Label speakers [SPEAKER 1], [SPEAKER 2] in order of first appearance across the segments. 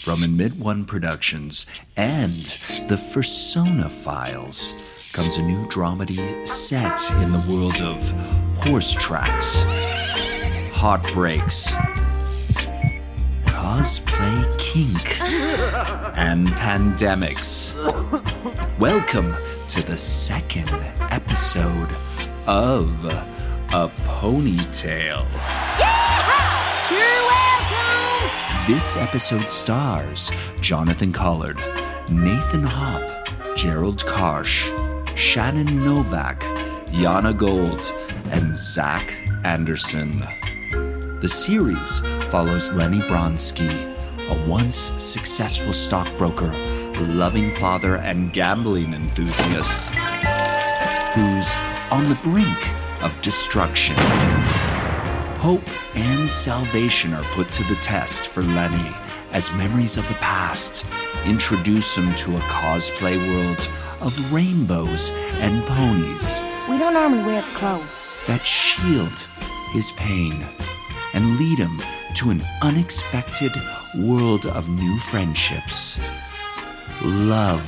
[SPEAKER 1] From Admit One Productions and the Fursona Files comes a new dramedy set in the world of horse tracks, heartbreaks, cosplay kink, and pandemics. Welcome to the second episode of A Pony Tale. This episode stars Jonathan Collard, Nathan Hop, Gerald Karsh, Shannon Novak, Yana Gold, and Zach Anderson. The series follows Lenny Bronsky, a once successful stockbroker, loving father, and gambling enthusiast who's on the brink of destruction. Hope and salvation are put to the test for Lenny as memories of the past introduce him to a cosplay world of rainbows and ponies
[SPEAKER 2] We don't normally wear clothes.
[SPEAKER 1] that shield his pain and lead him to an unexpected world of new friendships, love,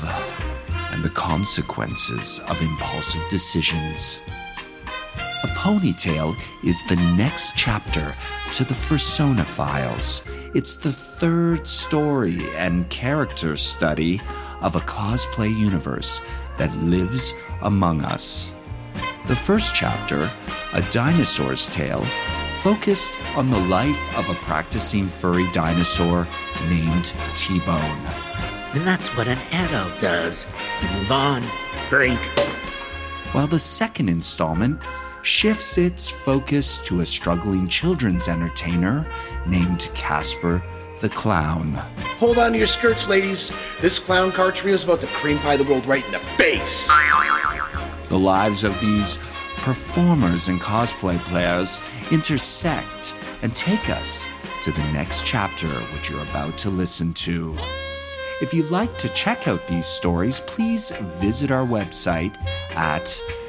[SPEAKER 1] and the consequences of impulsive decisions. A Pony Tale is the next chapter to the Fursona Files. It's the third story and character study of a cosplay universe that lives among us. The first chapter, A Dinosaur's Tale, focused on the life of a practicing furry dinosaur named T Bone.
[SPEAKER 3] And that's what an adult does. You move on, drink.
[SPEAKER 1] while the second installment shifts its focus to a struggling children's entertainer named Casper the Clown.
[SPEAKER 4] Hold on to your skirts, ladies. This clown car trio is about to cream pie the world right in the face.
[SPEAKER 1] The lives of these performers and cosplay players intersect and take us to the next chapter, which you're about to listen to. If you'd like to check out these stories, please visit our website at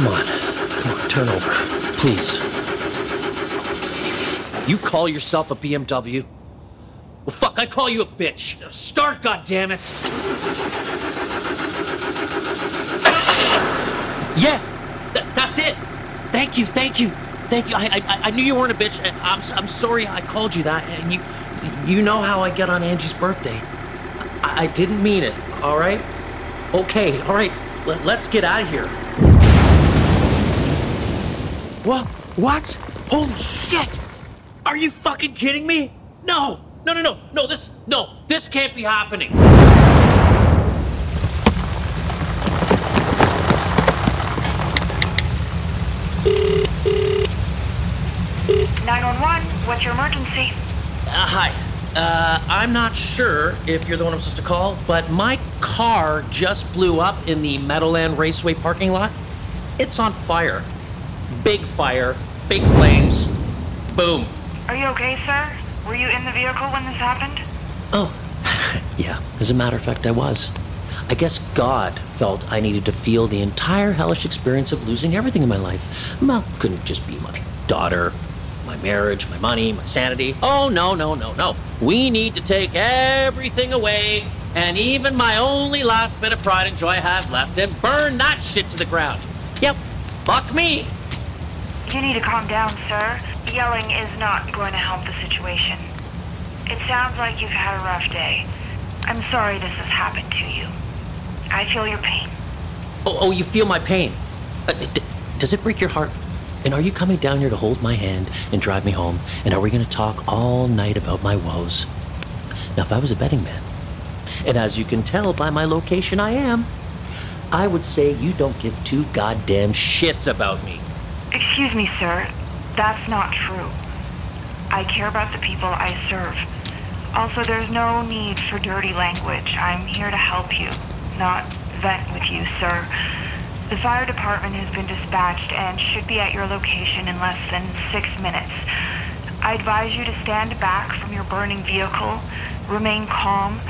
[SPEAKER 3] come on. Come on, turn over. Please. You call yourself a BMW? Well, fuck, I call you a bitch. Start, goddammit! Yes! Th- that's it! Thank you, thank you, thank you. I, I, I knew you weren't a bitch. I'm, I'm sorry I called you that. And you, you know how I get on Angie's birthday. I, I didn't mean it, all right? Okay, all right. Let, let's get out of here. What? What? Holy shit! Are you fucking kidding me? No! No, no, no, no, this, no, this can't be happening.
[SPEAKER 5] 911, what's your emergency?
[SPEAKER 3] Uh, hi. Uh, I'm not sure if you're the one I'm supposed to call, but my car just blew up in the Meadowland Raceway parking lot. It's on fire. Big fire, big flames. Boom.
[SPEAKER 5] Are you okay, sir? Were you in the vehicle when this happened?
[SPEAKER 3] Oh, yeah, as a matter of fact, I was. I guess God felt I needed to feel the entire hellish experience of losing everything in my life. Well, couldn't just be my daughter, my marriage, my money, my sanity. Oh, no, no, no, no. We need to take everything away and even my only last bit of pride and joy I have left and burn that shit to the ground. Yep, fuck me.
[SPEAKER 5] You need to calm down, sir. Yelling is not going to help the situation. It sounds like you've had a rough day. I'm sorry this has happened to you. I feel your pain.
[SPEAKER 3] Oh, oh you feel my pain. Uh, d- does it break your heart? And are you coming down here to hold my hand and drive me home? And are we going to talk all night about my woes? Now, if I was a betting man, and as you can tell by my location, I am, I would say you don't give two goddamn shits about me.
[SPEAKER 5] Excuse me, sir. That's not true. I care about the people I serve. Also, there's no need for dirty language. I'm here to help you, not vent with you, sir. The fire department has been dispatched and should be at your location in less than six minutes. I advise you to stand back from your burning vehicle, remain calm,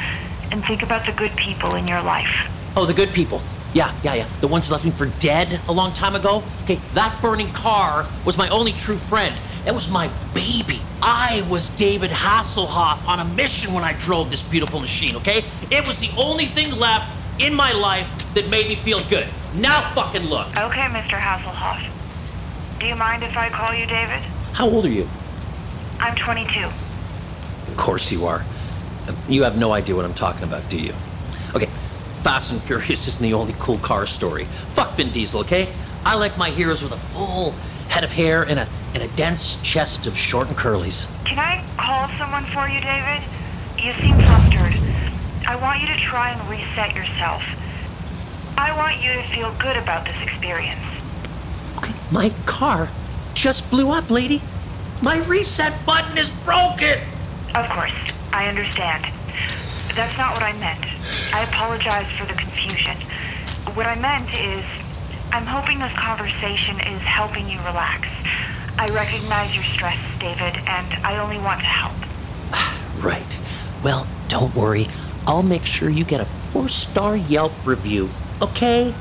[SPEAKER 5] and think about the good people in your life.
[SPEAKER 3] Oh, the good people. Yeah, yeah, yeah. The ones who left me for dead a long time ago. Okay, that burning car was my only true friend. It was my baby. I was David Hasselhoff on a mission when I drove this beautiful machine, okay? It was the only thing left in my life that made me feel good. Now fucking look.
[SPEAKER 5] Okay, Mr. Hasselhoff. Do you mind if I call you David?
[SPEAKER 3] How old are you?
[SPEAKER 5] I'm 22.
[SPEAKER 3] Of course you are. You have no idea what I'm talking about, do you? Okay, Fast and Furious isn't the only cool car story. Fuck Vin Diesel, okay? I like my heroes with a full head of hair and a and a dense chest of short and curlies.
[SPEAKER 5] Can I call someone for you, David? You seem flustered. I want you to try and reset yourself. I want you to feel good about this experience.
[SPEAKER 3] Okay, my car just blew up, lady. My reset button is broken.
[SPEAKER 5] Of course, I understand. That's not what I meant. I apologize for the confusion. What I meant is, I'm hoping this conversation is helping you relax. I recognize your stress, David, and I only want to help.
[SPEAKER 3] right. Well, don't worry. I'll make sure you get a four star Yelp review, okay?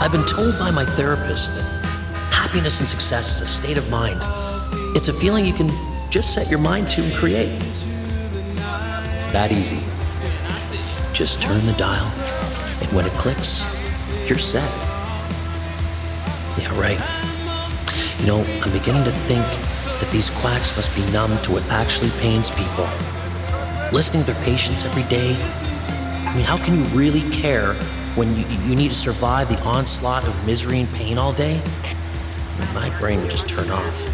[SPEAKER 3] I've been told by my therapist that happiness and success is a state of mind. It's a feeling you can just set your mind to and create. It's that easy. Just turn the dial, and when it clicks, you're set. Yeah, right. You know, I'm beginning to think that these quacks must be numb to what actually pains people. Listening to their patients every day. I mean, how can you really care when you, you need to survive the onslaught of misery and pain all day? My brain would just turn off.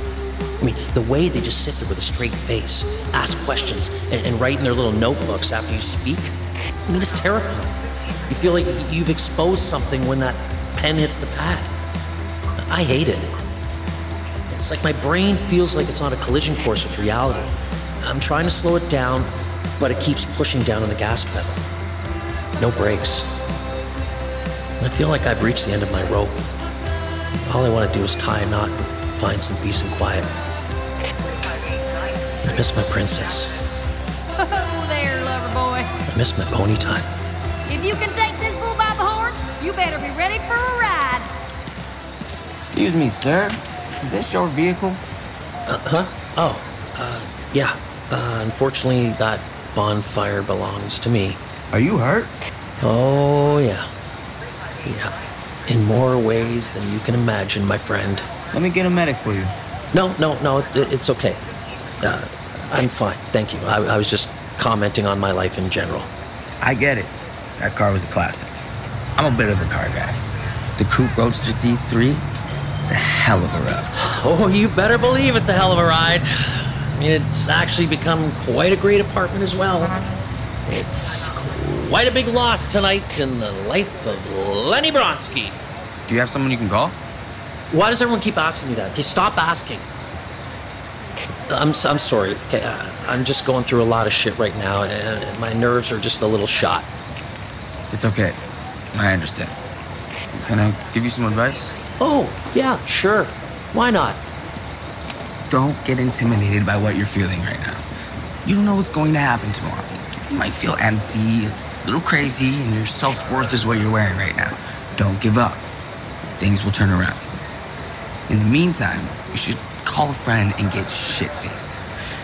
[SPEAKER 3] I mean, the way they just sit there with a straight face, ask questions, and, and write in their little notebooks after you speak, I mean, it's terrifying. You feel like you've exposed something when that pen hits the pad. I hate it. It's like my brain feels like it's on a collision course with reality. I'm trying to slow it down, but it keeps pushing down on the gas pedal. No brakes. I feel like I've reached the end of my rope. All I want to do is tie a knot and find some peace and quiet. I miss my princess.
[SPEAKER 6] Oh, there, lover boy.
[SPEAKER 3] I miss my pony time.
[SPEAKER 6] If you can take this bull by the horns, you better be ready for a ride.
[SPEAKER 7] Excuse me, sir. Is this your vehicle?
[SPEAKER 3] Uh, huh? Oh, uh, yeah. Uh, unfortunately, that bonfire belongs to me.
[SPEAKER 7] Are you hurt?
[SPEAKER 3] Oh, yeah. Yeah. In more ways than you can imagine, my friend.
[SPEAKER 7] Let me get a medic for you.
[SPEAKER 3] No, no, no, it, it's okay. Uh, I'm fine, thank you. I, I was just commenting on my life in general.
[SPEAKER 7] I get it. That car was a classic. I'm a bit of a car guy. The Coupe Roadster Z3 it's a hell of a ride.
[SPEAKER 3] Oh, you better believe it's a hell of a ride. I mean, it's actually become quite a great apartment as well. It's quite a big loss tonight in the life of Lenny Bronsky.
[SPEAKER 7] Do you have someone you can call?
[SPEAKER 3] Why does everyone keep asking me that? Okay, stop asking. I'm, I'm sorry. Okay, I, I'm just going through a lot of shit right now, and, and my nerves are just a little shot.
[SPEAKER 7] It's okay. I understand. Can I give you some advice?
[SPEAKER 3] Oh, yeah, sure. Why not?
[SPEAKER 7] Don't get intimidated by what you're feeling right now. You don't know what's going to happen tomorrow. You might feel empty, a little crazy, and your self worth is what you're wearing right now. Don't give up. Things will turn around. In the meantime, you should call a friend, and get shit faced.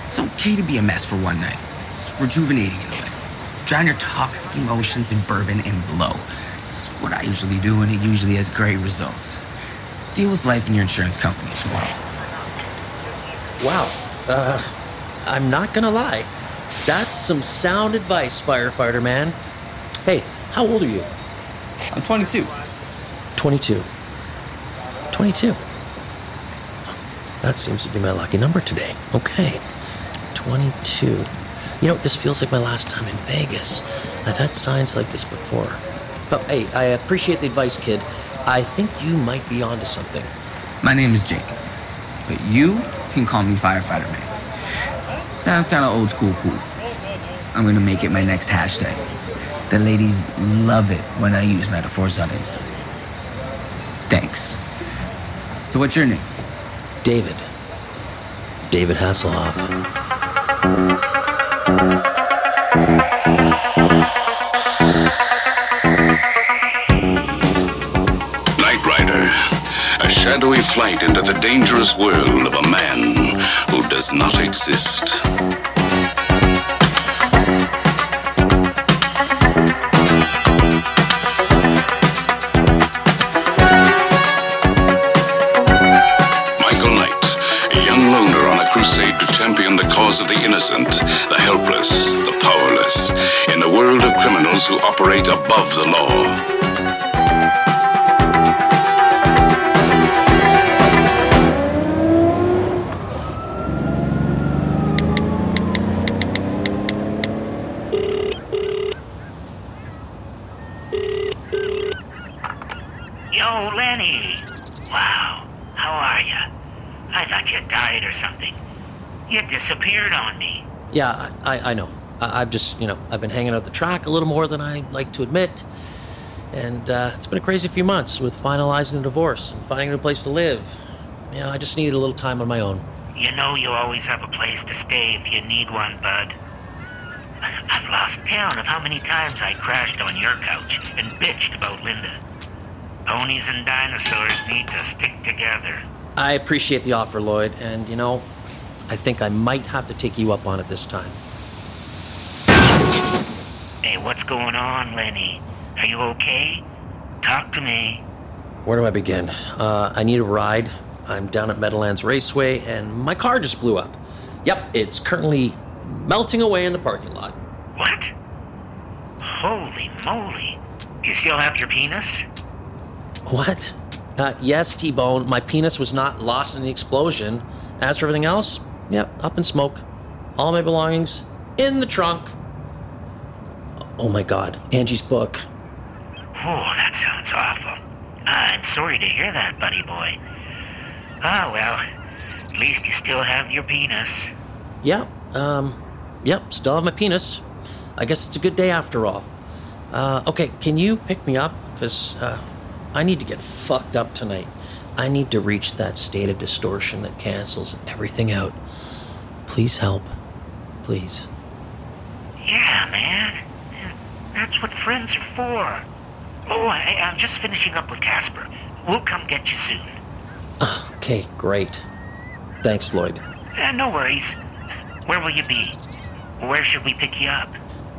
[SPEAKER 7] It's okay to be a mess for one night. It's rejuvenating in a way. Drown your toxic emotions in bourbon and blow. It's what I usually do, and it usually has great results. Deal with life and your insurance company tomorrow.
[SPEAKER 3] Wow. Uh, I'm not gonna lie. That's some sound advice, firefighter man. Hey, how old are you?
[SPEAKER 7] I'm 22.
[SPEAKER 3] 22. 22. That seems to be my lucky number today. Okay. 22. You know, this feels like my last time in Vegas. I've had signs like this before. But hey, I appreciate the advice, kid. I think you might be onto something.
[SPEAKER 7] My name is Jake, but you can call me Firefighter Man. Sounds kind of old school cool. I'm gonna make it my next hashtag. The ladies love it when I use metaphors on Insta. Thanks. So, what's your name?
[SPEAKER 3] David. David Hasselhoff.
[SPEAKER 8] Knight Rider, a shadowy flight into the dangerous world of a man who does not exist. Cause of the innocent, the helpless, the powerless, in a world of criminals who operate above the law.
[SPEAKER 3] Yeah, I, I, know. I, I've just, you know, I've been hanging out the track a little more than I like to admit. And uh, it's been a crazy few months with finalizing the divorce and finding a new place to live. You know, I just needed a little time on my own.
[SPEAKER 9] You know you always have a place to stay if you need one, bud. I've lost count of how many times I crashed on your couch and bitched about Linda. Ponies and dinosaurs need to stick together.
[SPEAKER 3] I appreciate the offer, Lloyd, and you know, I think I might have to take you up on it this time.
[SPEAKER 9] Hey, what's going on, Lenny? Are you okay? Talk to me.
[SPEAKER 3] Where do I begin? Uh, I need a ride. I'm down at Meadowlands Raceway, and my car just blew up. Yep, it's currently melting away in the parking lot.
[SPEAKER 9] What? Holy moly. You still have your penis?
[SPEAKER 3] What? Uh, yes, T Bone, my penis was not lost in the explosion. As for everything else, yep, up in smoke. All my belongings in the trunk. Oh my god, Angie's book.
[SPEAKER 9] Oh, that sounds awful. I'm sorry to hear that, buddy boy. Ah, well, at least you still have your penis.
[SPEAKER 3] Yep, um, yep, still have my penis. I guess it's a good day after all. Uh, okay, can you pick me up? Because, uh, I need to get fucked up tonight. I need to reach that state of distortion that cancels everything out. Please help. Please.
[SPEAKER 9] Yeah, man. That's what friends are for. Oh, I, I'm just finishing up with Casper. We'll come get you soon.
[SPEAKER 3] Okay, great. Thanks, Lloyd.
[SPEAKER 9] Uh, no worries. Where will you be? Where should we pick you up?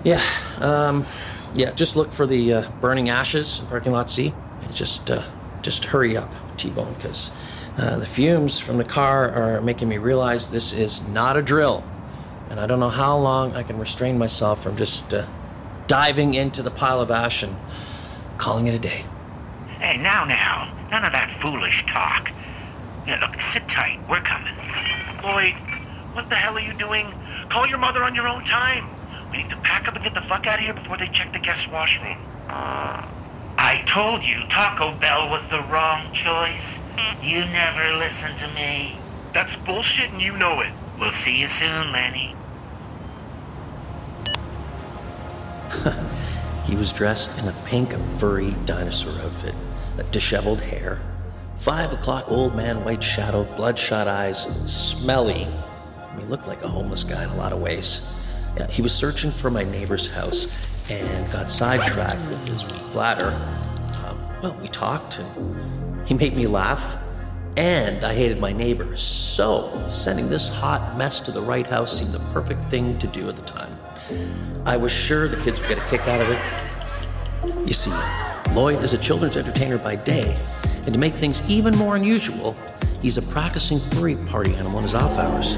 [SPEAKER 3] Yeah, um, yeah, just look for the uh, burning ashes in parking lot C. Just, uh, just hurry up, T-Bone, because uh, the fumes from the car are making me realize this is not a drill. And I don't know how long I can restrain myself from just uh, diving into the pile of ash and calling it a day.
[SPEAKER 9] Hey, now, now. None of that foolish talk. Yeah, look, sit tight. We're coming.
[SPEAKER 10] Lloyd, what the hell are you doing? Call your mother on your own time. We need to pack up and get the fuck out of here before they check the guest washroom.
[SPEAKER 9] I told you Taco Bell was the wrong choice. You never listened to me.
[SPEAKER 10] That's bullshit and you know it.
[SPEAKER 9] We'll see you soon, Lenny.
[SPEAKER 3] He was dressed in a pink furry dinosaur outfit, a disheveled hair, five o'clock old man, white shadow, bloodshot eyes, smelly. He looked like a homeless guy in a lot of ways. Yeah, he was searching for my neighbor's house and got sidetracked with his weak bladder. Um, well, we talked and he made me laugh And I hated my neighbors, so sending this hot mess to the right house seemed the perfect thing to do at the time. I was sure the kids would get a kick out of it. You see, Lloyd is a children's entertainer by day, and to make things even more unusual, he's a practicing furry party animal in his off hours.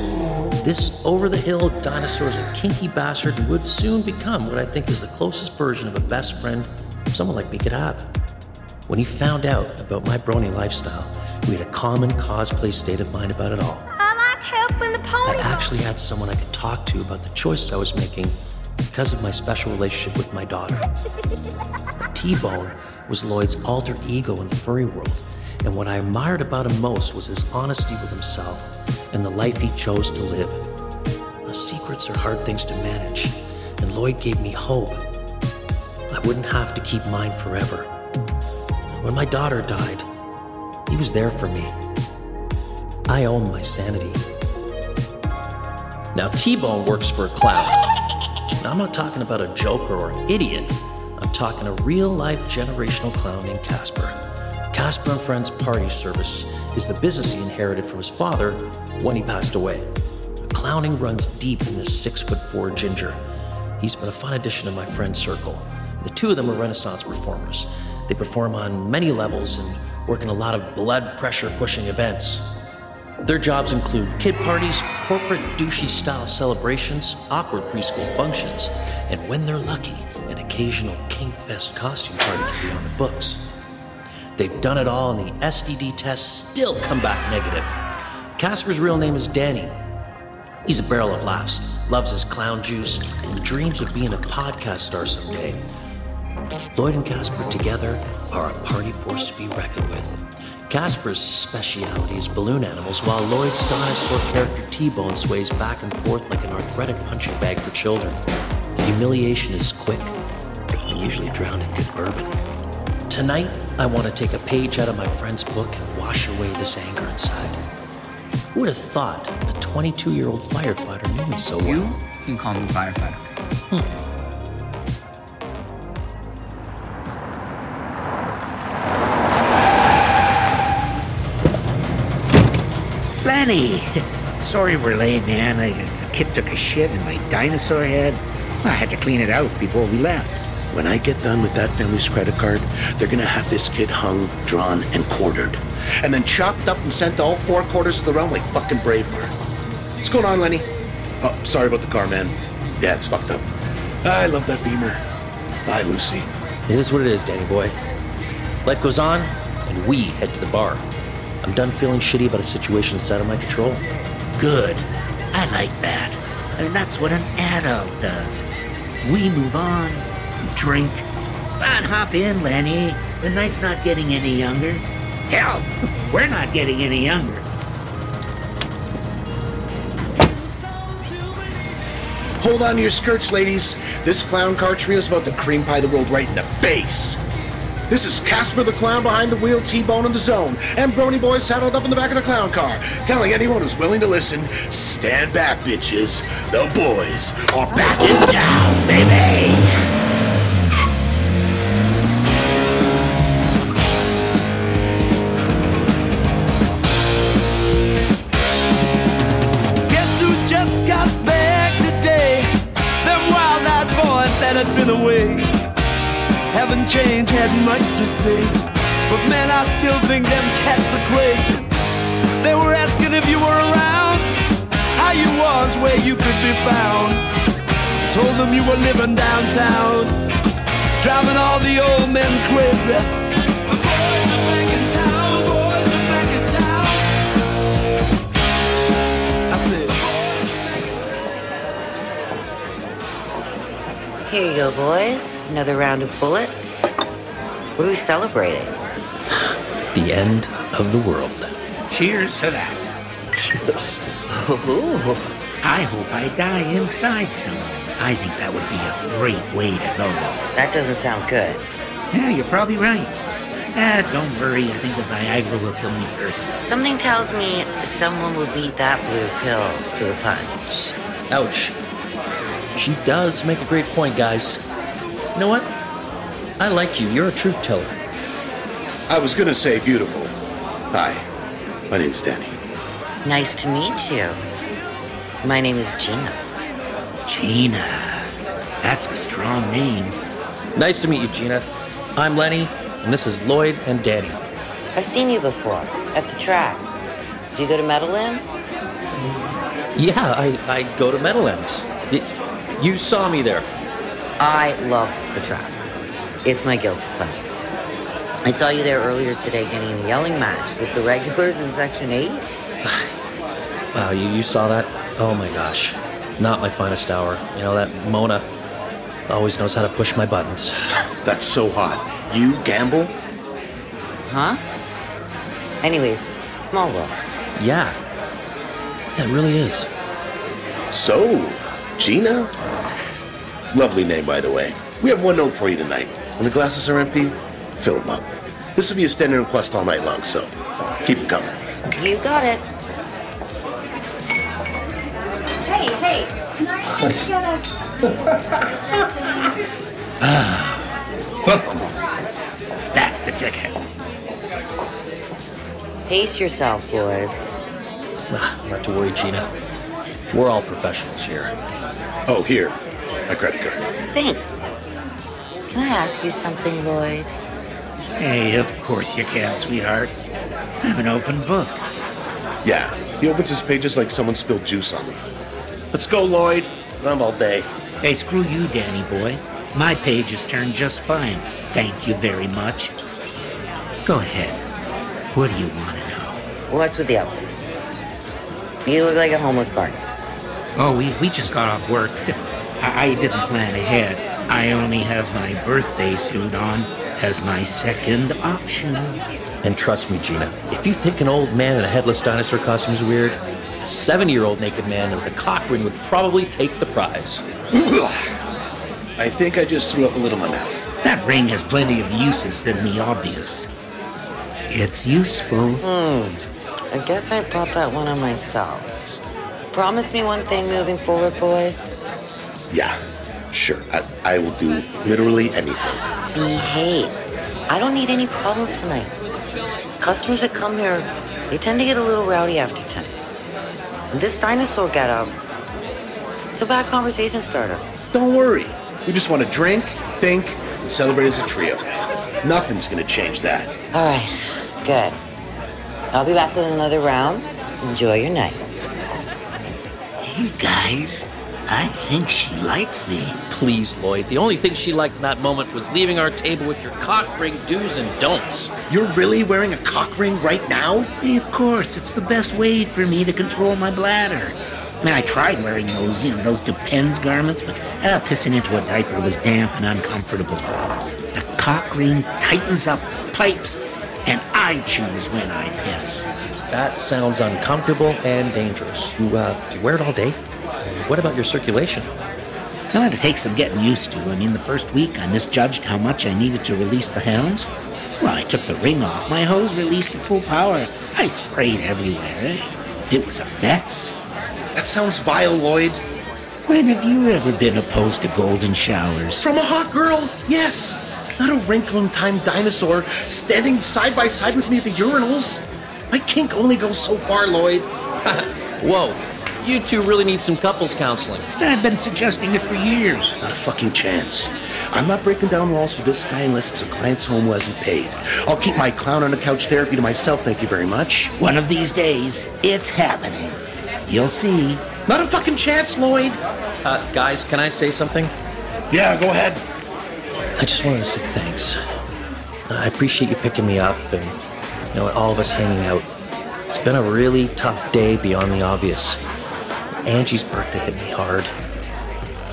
[SPEAKER 3] This over the hill dinosaur is a kinky bastard who would soon become what I think is the closest version of a best friend someone like me could have. When he found out about my brony lifestyle, we had a common cosplay state of mind about it all.
[SPEAKER 6] I like helping the
[SPEAKER 3] I actually had someone I could talk to about the choices I was making because of my special relationship with my daughter. T Bone was Lloyd's alter ego in the furry world, and what I admired about him most was his honesty with himself and the life he chose to live. Now, secrets are hard things to manage, and Lloyd gave me hope. I wouldn't have to keep mine forever. When my daughter died, he was there for me. I own my sanity. Now, T Bone works for a clown. Now, I'm not talking about a joker or an idiot. I'm talking a real life generational clown named Casper. Casper and Friends Party Service is the business he inherited from his father when he passed away. Clowning runs deep in this six foot four ginger. He's been a fun addition to my friend circle. The two of them are Renaissance performers. They perform on many levels and work in a lot of blood pressure pushing events. Their jobs include kid parties, corporate douchey style celebrations, awkward preschool functions, and when they're lucky, an occasional Kingfest costume party can be on the books. They've done it all, and the STD tests still come back negative. Casper's real name is Danny. He's a barrel of laughs, loves his clown juice, and dreams of being a podcast star someday. Lloyd and Casper together are a party force to be reckoned with. Casper's speciality is balloon animals, while Lloyd's dinosaur character T-Bone sways back and forth like an arthritic punching bag for children. The humiliation is quick and usually drowned in good bourbon. Tonight, I want to take a page out of my friend's book and wash away this anger inside. Who would have thought a 22 year old firefighter knew me so well?
[SPEAKER 7] You can call me firefighter. Hmm.
[SPEAKER 11] Lenny! Sorry we're late, man. I, a kid took a shit in my dinosaur head. I had to clean it out before we left.
[SPEAKER 4] When I get done with that family's credit card, they're gonna have this kid hung, drawn, and quartered. And then chopped up and sent to all four quarters of the realm like fucking Braveheart. What's going on, Lenny? Oh, sorry about the car, man. Yeah, it's fucked up. I love that Beamer. Bye, Lucy.
[SPEAKER 3] It is what it is, Danny boy. Life goes on, and we head to the bar. I'm done feeling shitty about a situation that's out of my control.
[SPEAKER 11] Good. I like that. I mean, that's what an adult does. We move on, drink. And hop in, Lenny. The night's not getting any younger. Hell, we're not getting any younger.
[SPEAKER 4] Hold on to your skirts, ladies. This clown car trio is about to cream pie the world right in the face. This is Casper the Clown behind the wheel, T-Bone in the zone, and Brony Boy saddled up in the back of the clown car, telling anyone who's willing to listen, stand back, bitches. The boys are back in town, baby!
[SPEAKER 12] Much to say. But man, I still think them cats are crazy. They were asking if you were around, how you was, where you could be found. I told them you were living downtown, driving all the old men crazy. The boys are back in town, boys are back in town. I said.
[SPEAKER 13] Here you go, boys. Another round of bullets. What are we celebrating?
[SPEAKER 3] The end of the world.
[SPEAKER 11] Cheers to that.
[SPEAKER 3] Cheers.
[SPEAKER 11] I hope I die inside somewhere. I think that would be a great way to go.
[SPEAKER 13] That doesn't sound good.
[SPEAKER 11] Yeah, you're probably right. Ah, don't worry. I think the Viagra will kill me first.
[SPEAKER 13] Something tells me someone would beat that blue pill to the punch.
[SPEAKER 3] Ouch. She does make a great point, guys. You know what? I like you. You're a truth teller.
[SPEAKER 4] I was gonna say beautiful. Hi. My name's Danny.
[SPEAKER 13] Nice to meet you. My name is Gina.
[SPEAKER 11] Gina. That's a strong name.
[SPEAKER 3] Nice to meet you, Gina. I'm Lenny, and this is Lloyd and Danny.
[SPEAKER 13] I've seen you before at the track. Do you go to Meadowlands?
[SPEAKER 3] Yeah, I, I go to Meadowlands. You saw me there.
[SPEAKER 13] I love the track. It's my guilty pleasure. I saw you there earlier today getting a yelling match with the regulars in Section 8.
[SPEAKER 3] Wow, you, you saw that? Oh my gosh. Not my finest hour. You know, that Mona always knows how to push my buttons.
[SPEAKER 4] That's so hot. You gamble?
[SPEAKER 13] Huh? Anyways, small world.
[SPEAKER 3] Yeah. Yeah, it really is.
[SPEAKER 4] So, Gina? Lovely name, by the way. We have one note for you tonight. When the glasses are empty, fill them up. This will be a standing request all night long, so keep them coming.
[SPEAKER 13] You got it.
[SPEAKER 6] Hey, hey, can I just get us?
[SPEAKER 11] That's the ticket.
[SPEAKER 13] Pace yourself, boys.
[SPEAKER 3] Ah, Not to worry, Gina. We're all professionals here.
[SPEAKER 4] Oh, here. My credit card.
[SPEAKER 13] Thanks. Can I ask you something, Lloyd?
[SPEAKER 11] Hey, of course you can, sweetheart. I'm an open book.
[SPEAKER 4] Yeah, he opens his pages like someone spilled juice on them. Let's go, Lloyd. I'm all day.
[SPEAKER 11] Hey, screw you, Danny boy. My page pages turned just fine. Thank you very much. Go ahead. What do you want to know?
[SPEAKER 13] What's with the outfit? You look like a homeless party.
[SPEAKER 11] Oh, we, we just got off work. I, I didn't plan ahead. I only have my birthday suit on as my second option.
[SPEAKER 3] And trust me, Gina, if you think an old man in a headless dinosaur costume is weird, a seven year old naked man with a cock ring would probably take the prize.
[SPEAKER 4] I think I just threw up a little in my mouth.
[SPEAKER 11] That ring has plenty of uses than the obvious. It's useful.
[SPEAKER 13] Hmm. I guess I brought that one on myself. Promise me one thing moving forward, boys.
[SPEAKER 4] Yeah, sure. I, I will do literally anything.
[SPEAKER 13] Behave. I don't need any problems tonight. Customers that come here, they tend to get a little rowdy after 10. And this dinosaur got up. It's a bad conversation starter.
[SPEAKER 4] Don't worry. We just want to drink, think, and celebrate as a trio. Nothing's gonna change that.
[SPEAKER 13] All right, good. I'll be back with another round. Enjoy your night.
[SPEAKER 11] Hey, guys. I think she likes me.
[SPEAKER 3] Please, Lloyd. The only thing she liked in that moment was leaving our table with your cock ring do's and don'ts.
[SPEAKER 4] You're really wearing a cock ring right now?
[SPEAKER 11] Hey, of course, it's the best way for me to control my bladder. I mean, I tried wearing those, you know, those Depends garments, but uh, pissing into a diaper was damp and uncomfortable. The cock ring tightens up pipes, and I choose when I piss.
[SPEAKER 3] That sounds uncomfortable and dangerous. You, uh, do you wear it all day? What about your circulation?
[SPEAKER 11] I had to take some getting used to. I mean, the first week I misjudged how much I needed to release the hounds. Well, I took the ring off. My hose released at full power. I sprayed everywhere. It was a mess.
[SPEAKER 4] That sounds vile, Lloyd.
[SPEAKER 11] When have you ever been opposed to golden showers?
[SPEAKER 4] From a hot girl, yes. Not a wrinkle in time dinosaur standing side by side with me at the urinals. My kink only goes so far, Lloyd.
[SPEAKER 3] Whoa, you two really need some couples counseling.
[SPEAKER 11] I've been suggesting it for years.
[SPEAKER 4] Not a fucking chance. I'm not breaking down walls with this guy unless it's a client's home who hasn't paid. I'll keep my clown on the couch therapy to myself, thank you very much.
[SPEAKER 11] One of these days, it's happening. You'll see.
[SPEAKER 4] Not a fucking chance, Lloyd.
[SPEAKER 3] Uh, guys, can I say something?
[SPEAKER 4] Yeah, go ahead.
[SPEAKER 3] I just wanted to say thanks. I appreciate you picking me up and, you know, all of us hanging out. It's been a really tough day beyond the obvious. Angie's birthday hit me hard.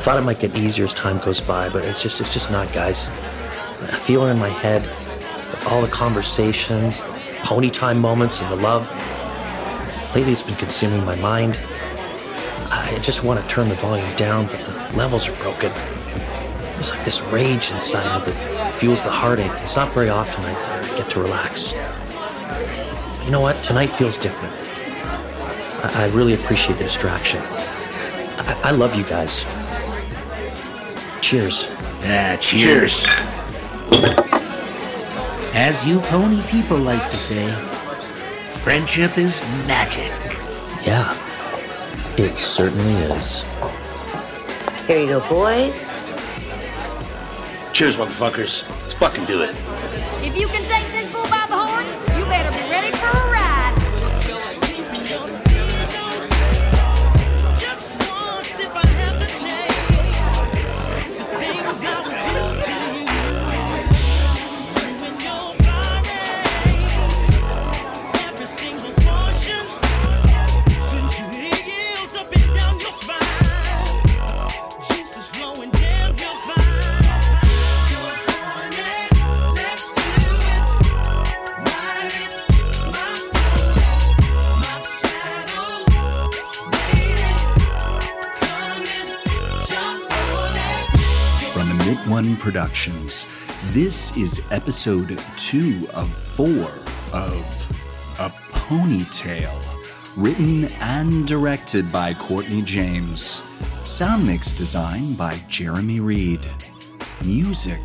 [SPEAKER 3] Thought it might get easier as time goes by, but it's just it's just not, guys. I feel it in my head. All the conversations, pony time moments, and the love. Lately, it's been consuming my mind. I just want to turn the volume down, but the levels are broken. There's like this rage inside me that fuels the heartache. It's not very often I, I get to relax. You know what? Tonight feels different. I, I really appreciate the distraction. I, I love you guys. Cheers.
[SPEAKER 11] Ah, cheers. As you pony people like to say, friendship is magic.
[SPEAKER 3] Yeah, it certainly is.
[SPEAKER 13] Here you go, boys.
[SPEAKER 4] Cheers, motherfuckers. Let's fucking do it.
[SPEAKER 6] If you can take
[SPEAKER 1] Productions, this is episode two of four of A Pony Tale, written and directed by Courtney James. Sound mix design by Jeremy Reed. Music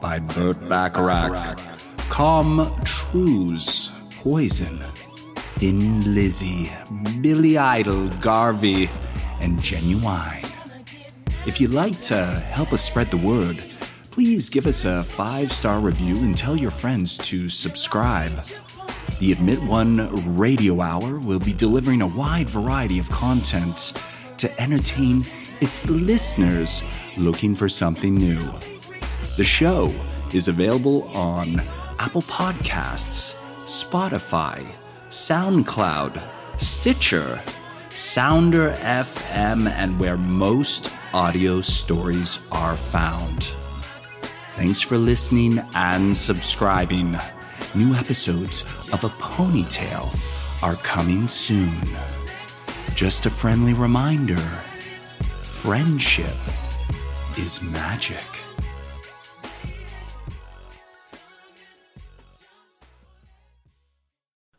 [SPEAKER 1] by Burt Bacharach. Com Trues, Poison. Thin Lizzy, Billy Idol, Garvey, and Genuine. If you'd like to help us spread the word, please give us a five star review and tell your friends to subscribe. The Admit One Radio Hour will be delivering a wide variety of content to entertain its listeners looking for something new. The show is available on Apple Podcasts, Spotify, SoundCloud, Stitcher, Sounder FM, and where most audio stories are found. Thanks for listening and subscribing. New episodes of A Pony Tale are coming soon. Just a friendly reminder friendship is magic.